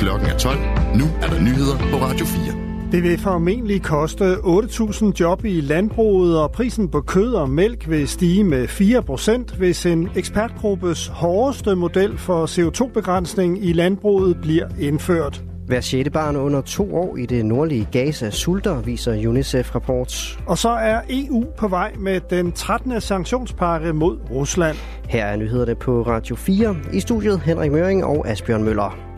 Klokken er 12. Nu er der nyheder på Radio 4. Det vil formentlig koste 8.000 job i landbruget, og prisen på kød og mælk vil stige med 4% hvis en ekspertgruppes hårdeste model for CO2-begrænsning i landbruget bliver indført. Hver sjette barn under to år i det nordlige Gaza sulter, viser UNICEF-rapport. Og så er EU på vej med den 13. sanktionspakke mod Rusland. Her er nyhederne på Radio 4. I studiet Henrik Møring og Asbjørn Møller.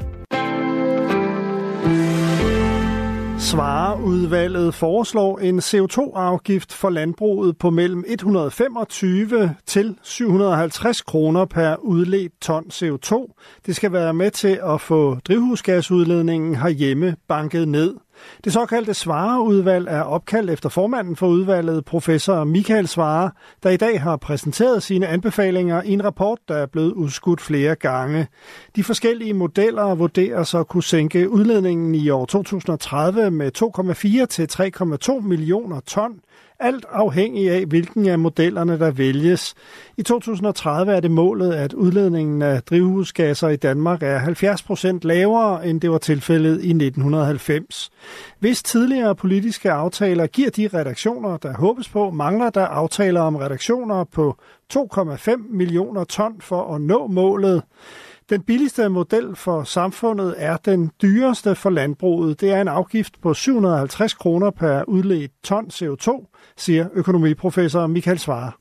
Svareudvalget foreslår en CO2-afgift for landbruget på mellem 125 til 750 kroner per udledt ton CO2. Det skal være med til at få drivhusgasudledningen herhjemme banket ned. Det såkaldte Svareudvalg er opkaldt efter formanden for udvalget, professor Michael Svare, der i dag har præsenteret sine anbefalinger i en rapport, der er blevet udskudt flere gange. De forskellige modeller vurderes at kunne sænke udledningen i år 2030 med 2,4 til 3,2 millioner ton, alt afhængig af, hvilken af modellerne, der vælges. I 2030 er det målet, at udledningen af drivhusgasser i Danmark er 70 procent lavere, end det var tilfældet i 1990. Hvis tidligere politiske aftaler giver de redaktioner, der håbes på, mangler der aftaler om redaktioner på 2,5 millioner ton for at nå målet. Den billigste model for samfundet er den dyreste for landbruget. Det er en afgift på 750 kroner per udledt ton CO2, siger økonomiprofessor Michael Svare.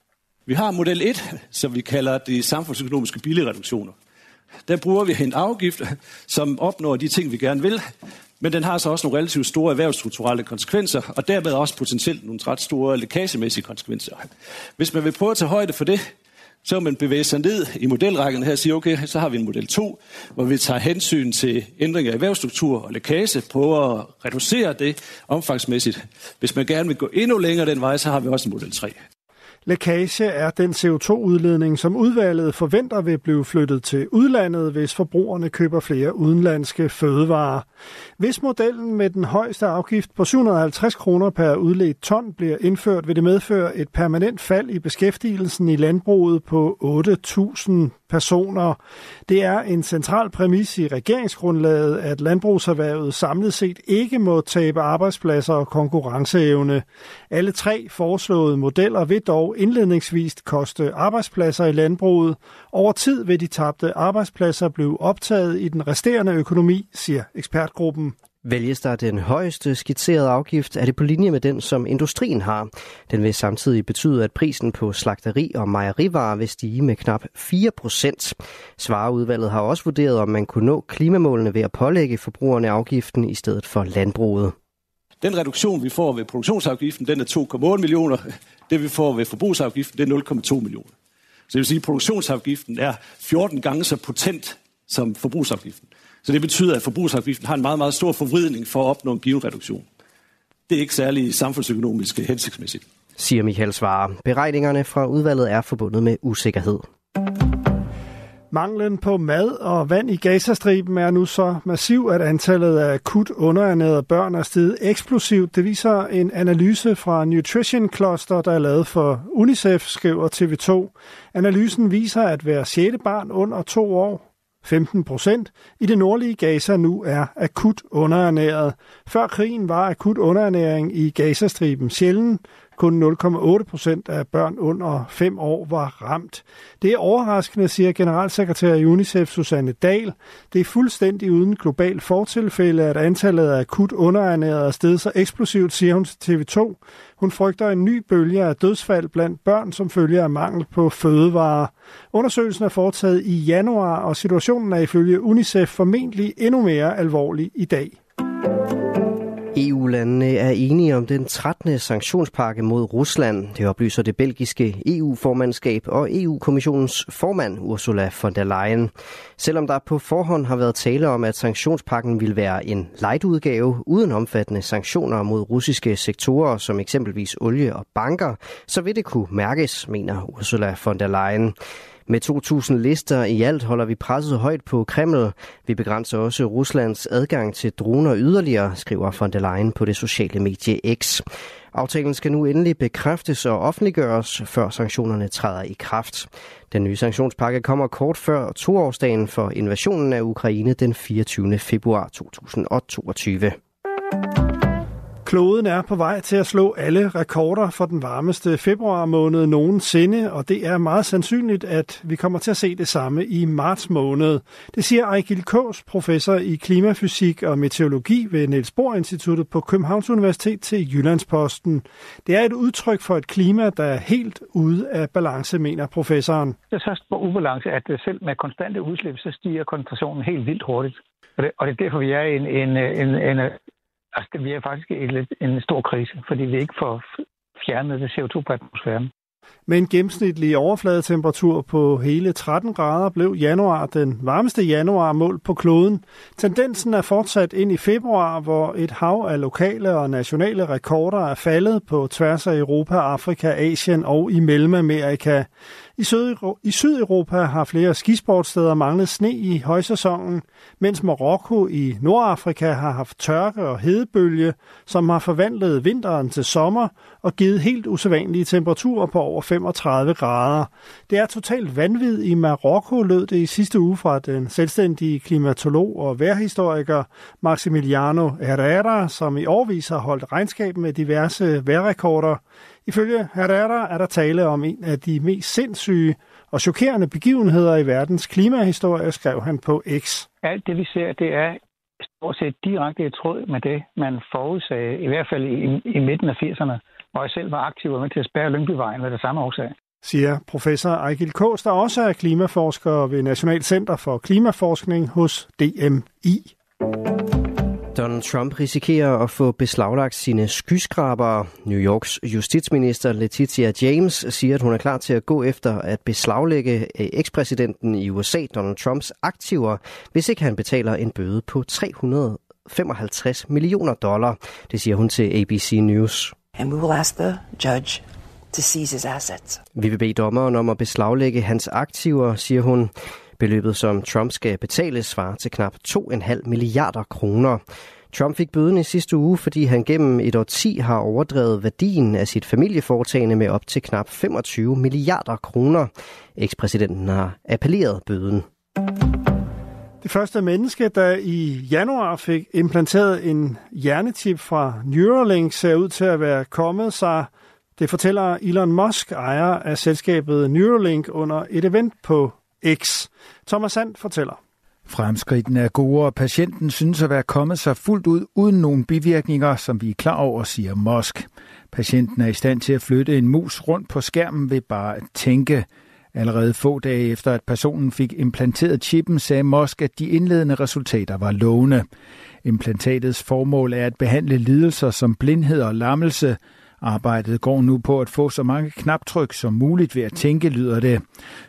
Vi har model 1, som vi kalder de samfundsøkonomiske billigreduktioner. Der bruger vi en afgift, som opnår de ting, vi gerne vil, men den har så også nogle relativt store erhvervsstrukturelle konsekvenser, og dermed også potentielt nogle ret store lækagemæssige konsekvenser. Hvis man vil prøve at tage højde for det, så vil man bevæge sig ned i modelrækken her og sige, okay, så har vi en model 2, hvor vi tager hensyn til ændringer i erhvervsstruktur og lækage, prøver at reducere det omfangsmæssigt. Hvis man gerne vil gå endnu længere den vej, så har vi også en model 3. Lækage er den CO2-udledning, som udvalget forventer vil blive flyttet til udlandet, hvis forbrugerne køber flere udenlandske fødevarer. Hvis modellen med den højeste afgift på 750 kroner per udledt ton bliver indført, vil det medføre et permanent fald i beskæftigelsen i landbruget på 8.000 personer. Det er en central præmis i regeringsgrundlaget, at landbrugserhvervet samlet set ikke må tabe arbejdspladser og konkurrenceevne. Alle tre foreslåede modeller vil dog indledningsvis koste arbejdspladser i landbruget. Over tid vil de tabte arbejdspladser blive optaget i den resterende økonomi, siger ekspertgruppen. Vælges der den højeste skitserede afgift, er det på linje med den, som industrien har. Den vil samtidig betyde, at prisen på slagteri og mejerivarer vil stige med knap 4 procent. Svareudvalget har også vurderet, om man kunne nå klimamålene ved at pålægge forbrugerne afgiften i stedet for landbruget. Den reduktion, vi får ved produktionsafgiften, den er 2,8 millioner. Det, vi får ved forbrugsafgiften, det er 0,2 millioner. Så det vil sige, at produktionsafgiften er 14 gange så potent som forbrugsafgiften. Så det betyder, at forbrugsafgiften har en meget, meget stor forvridning for at opnå en given reduktion. Det er ikke særlig samfundsøkonomisk hensigtsmæssigt. Siger Michael Svare. Beregningerne fra udvalget er forbundet med usikkerhed. Manglen på mad og vand i Gazastriben er nu så massiv, at antallet af akut underernærede børn er steget eksplosivt. Det viser en analyse fra Nutrition Cluster, der er lavet for UNICEF, skriver TV2. Analysen viser, at hver sjette barn under to år 15 procent i det nordlige Gaza nu er akut underernæret. Før krigen var akut underernæring i Gazastriben sjældent. Kun 0,8 procent af børn under 5 år var ramt. Det er overraskende, siger generalsekretær i UNICEF Susanne Dahl. Det er fuldstændig uden global fortilfælde, at antallet af akut underernærede er steget så eksplosivt, siger hun til TV2. Hun frygter en ny bølge af dødsfald blandt børn, som følger af mangel på fødevarer. Undersøgelsen er foretaget i januar, og situationen er ifølge UNICEF formentlig endnu mere alvorlig i dag. EU-landene er enige om den 13. sanktionspakke mod Rusland. Det oplyser det belgiske EU-formandskab og EU-kommissionens formand Ursula von der Leyen. Selvom der på forhånd har været tale om, at sanktionspakken vil være en light-udgave uden omfattende sanktioner mod russiske sektorer som eksempelvis olie og banker, så vil det kunne mærkes, mener Ursula von der Leyen. Med 2.000 lister i alt holder vi presset højt på Kreml. Vi begrænser også Ruslands adgang til droner yderligere, skriver von der Leyen på det sociale medie X. Aftalen skal nu endelig bekræftes og offentliggøres, før sanktionerne træder i kraft. Den nye sanktionspakke kommer kort før toårsdagen for invasionen af Ukraine den 24. februar 2022. Kloden er på vej til at slå alle rekorder for den varmeste februar måned nogensinde, og det er meget sandsynligt, at vi kommer til at se det samme i marts måned. Det siger Ejgil Kås, professor i klimafysik og meteorologi ved Niels Bohr Instituttet på Københavns Universitet til Jyllandsposten. Det er et udtryk for et klima, der er helt ude af balance, mener professoren. Det er så stor ubalance, at øh, selv med konstante udslip, så stiger koncentrationen helt vildt hurtigt. Og det, og det er derfor, vi er i en, en, en, en Altså, vi er faktisk i en stor krise, fordi vi ikke får fjernet det CO2 på atmosfæren. Med en gennemsnitlig overfladetemperatur på hele 13 grader blev januar den varmeste januar målt på kloden. Tendensen er fortsat ind i februar, hvor et hav af lokale og nationale rekorder er faldet på tværs af Europa, Afrika, Asien og i Mellemamerika. I, Syd I Sydeuropa har flere skisportsteder manglet sne i højsæsonen, mens Marokko i Nordafrika har haft tørke og hedebølge, som har forvandlet vinteren til sommer og givet helt usædvanlige temperaturer på over 35 grader. Det er totalt vanvid i Marokko, lød det i sidste uge fra den selvstændige klimatolog og vejrhistoriker Maximiliano Herrera, som i årvis har holdt regnskab med diverse vejrrekorder. Ifølge Herrera er der tale om en af de mest sindssyge og chokerende begivenheder i verdens klimahistorie, skrev han på X. Alt det, vi ser, det er stort set direkte i tråd med det, man forudsagde, i hvert fald i, i midten af 80'erne, hvor jeg selv var aktiv og med til at spærre Lyngbyvejen ved det samme årsag siger professor Ejgil Kås, der også er klimaforsker ved National Center for Klimaforskning hos DMI. Donald Trump risikerer at få beslaglagt sine skyskrabere. New Yorks justitsminister Letitia James siger, at hun er klar til at gå efter at beslaglægge ekspræsidenten i USA, Donald Trumps aktiver, hvis ikke han betaler en bøde på 355 millioner dollar. Det siger hun til ABC News. And we will ask the judge to seize his assets. Vi vil bede dommeren om at beslaglægge hans aktiver, siger hun. Beløbet, som Trump skal betale, svarer til knap 2,5 milliarder kroner. Trump fik bøden i sidste uge, fordi han gennem et årti har overdrevet værdien af sit familieforetagende med op til knap 25 milliarder kroner. Ekspræsidenten har appelleret bøden. Det første menneske, der i januar fik implanteret en hjernetip fra Neuralink, ser ud til at være kommet sig. Det fortæller Elon Musk, ejer af selskabet Neuralink, under et event på X. Thomas Sand fortæller. Fremskridten er gode, og patienten synes at være kommet sig fuldt ud uden nogen bivirkninger, som vi er klar over, siger Mosk. Patienten er i stand til at flytte en mus rundt på skærmen ved bare at tænke. Allerede få dage efter, at personen fik implanteret chippen, sagde Mosk, at de indledende resultater var lovende. Implantatets formål er at behandle lidelser som blindhed og lammelse, Arbejdet går nu på at få så mange knaptryk som muligt ved at tænke, lyder det.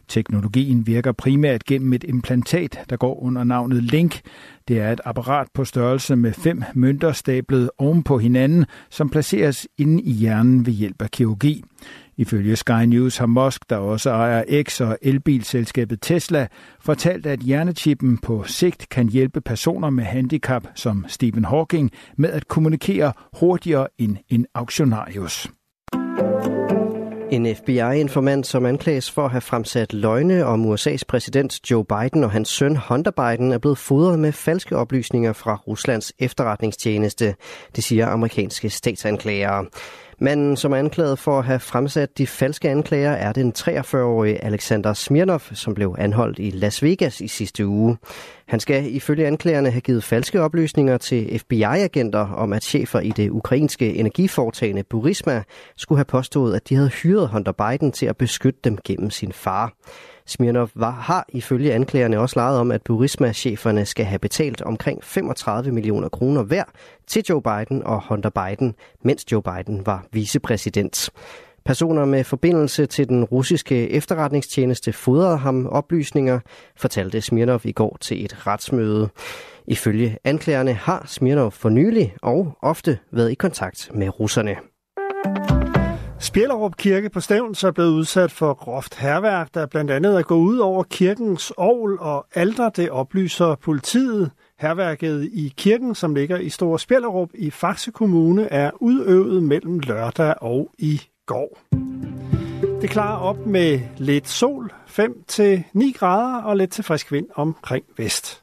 Teknologien virker primært gennem et implantat, der går under navnet Link. Det er et apparat på størrelse med fem mønter stablet oven på hinanden, som placeres inde i hjernen ved hjælp af kirurgi. Ifølge Sky News har Musk, der også ejer X og elbilselskabet Tesla, fortalt, at hjernechippen på sigt kan hjælpe personer med handicap som Stephen Hawking med at kommunikere hurtigere end en auktionarius. En FBI-informant, som anklages for at have fremsat løgne om USA's præsident Joe Biden og hans søn Hunter Biden, er blevet fodret med falske oplysninger fra Ruslands efterretningstjeneste, det siger amerikanske statsanklagere. Manden, som er anklaget for at have fremsat de falske anklager, er den 43-årige Alexander Smirnov, som blev anholdt i Las Vegas i sidste uge. Han skal ifølge anklagerne have givet falske oplysninger til FBI-agenter om, at chefer i det ukrainske energiforetagende Burisma skulle have påstået, at de havde hyret Hunter Biden til at beskytte dem gennem sin far. Smirnov var, har ifølge anklagerne også lejet om, at Burisma-cheferne skal have betalt omkring 35 millioner kroner hver til Joe Biden og Hunter Biden, mens Joe Biden var vicepræsident. Personer med forbindelse til den russiske efterretningstjeneste fodrede ham oplysninger, fortalte Smirnov i går til et retsmøde. Ifølge anklagerne har Smirnov for nylig og ofte været i kontakt med russerne. Spjellerup Kirke på Stævns er blevet udsat for groft herværk, der blandt andet er gået ud over kirkens ovl og alter, det oplyser politiet. Herværket i kirken, som ligger i Store Spjellerup i Faxe Kommune, er udøvet mellem lørdag og i går. Det klarer op med lidt sol, 5-9 grader og lidt til frisk vind omkring vest.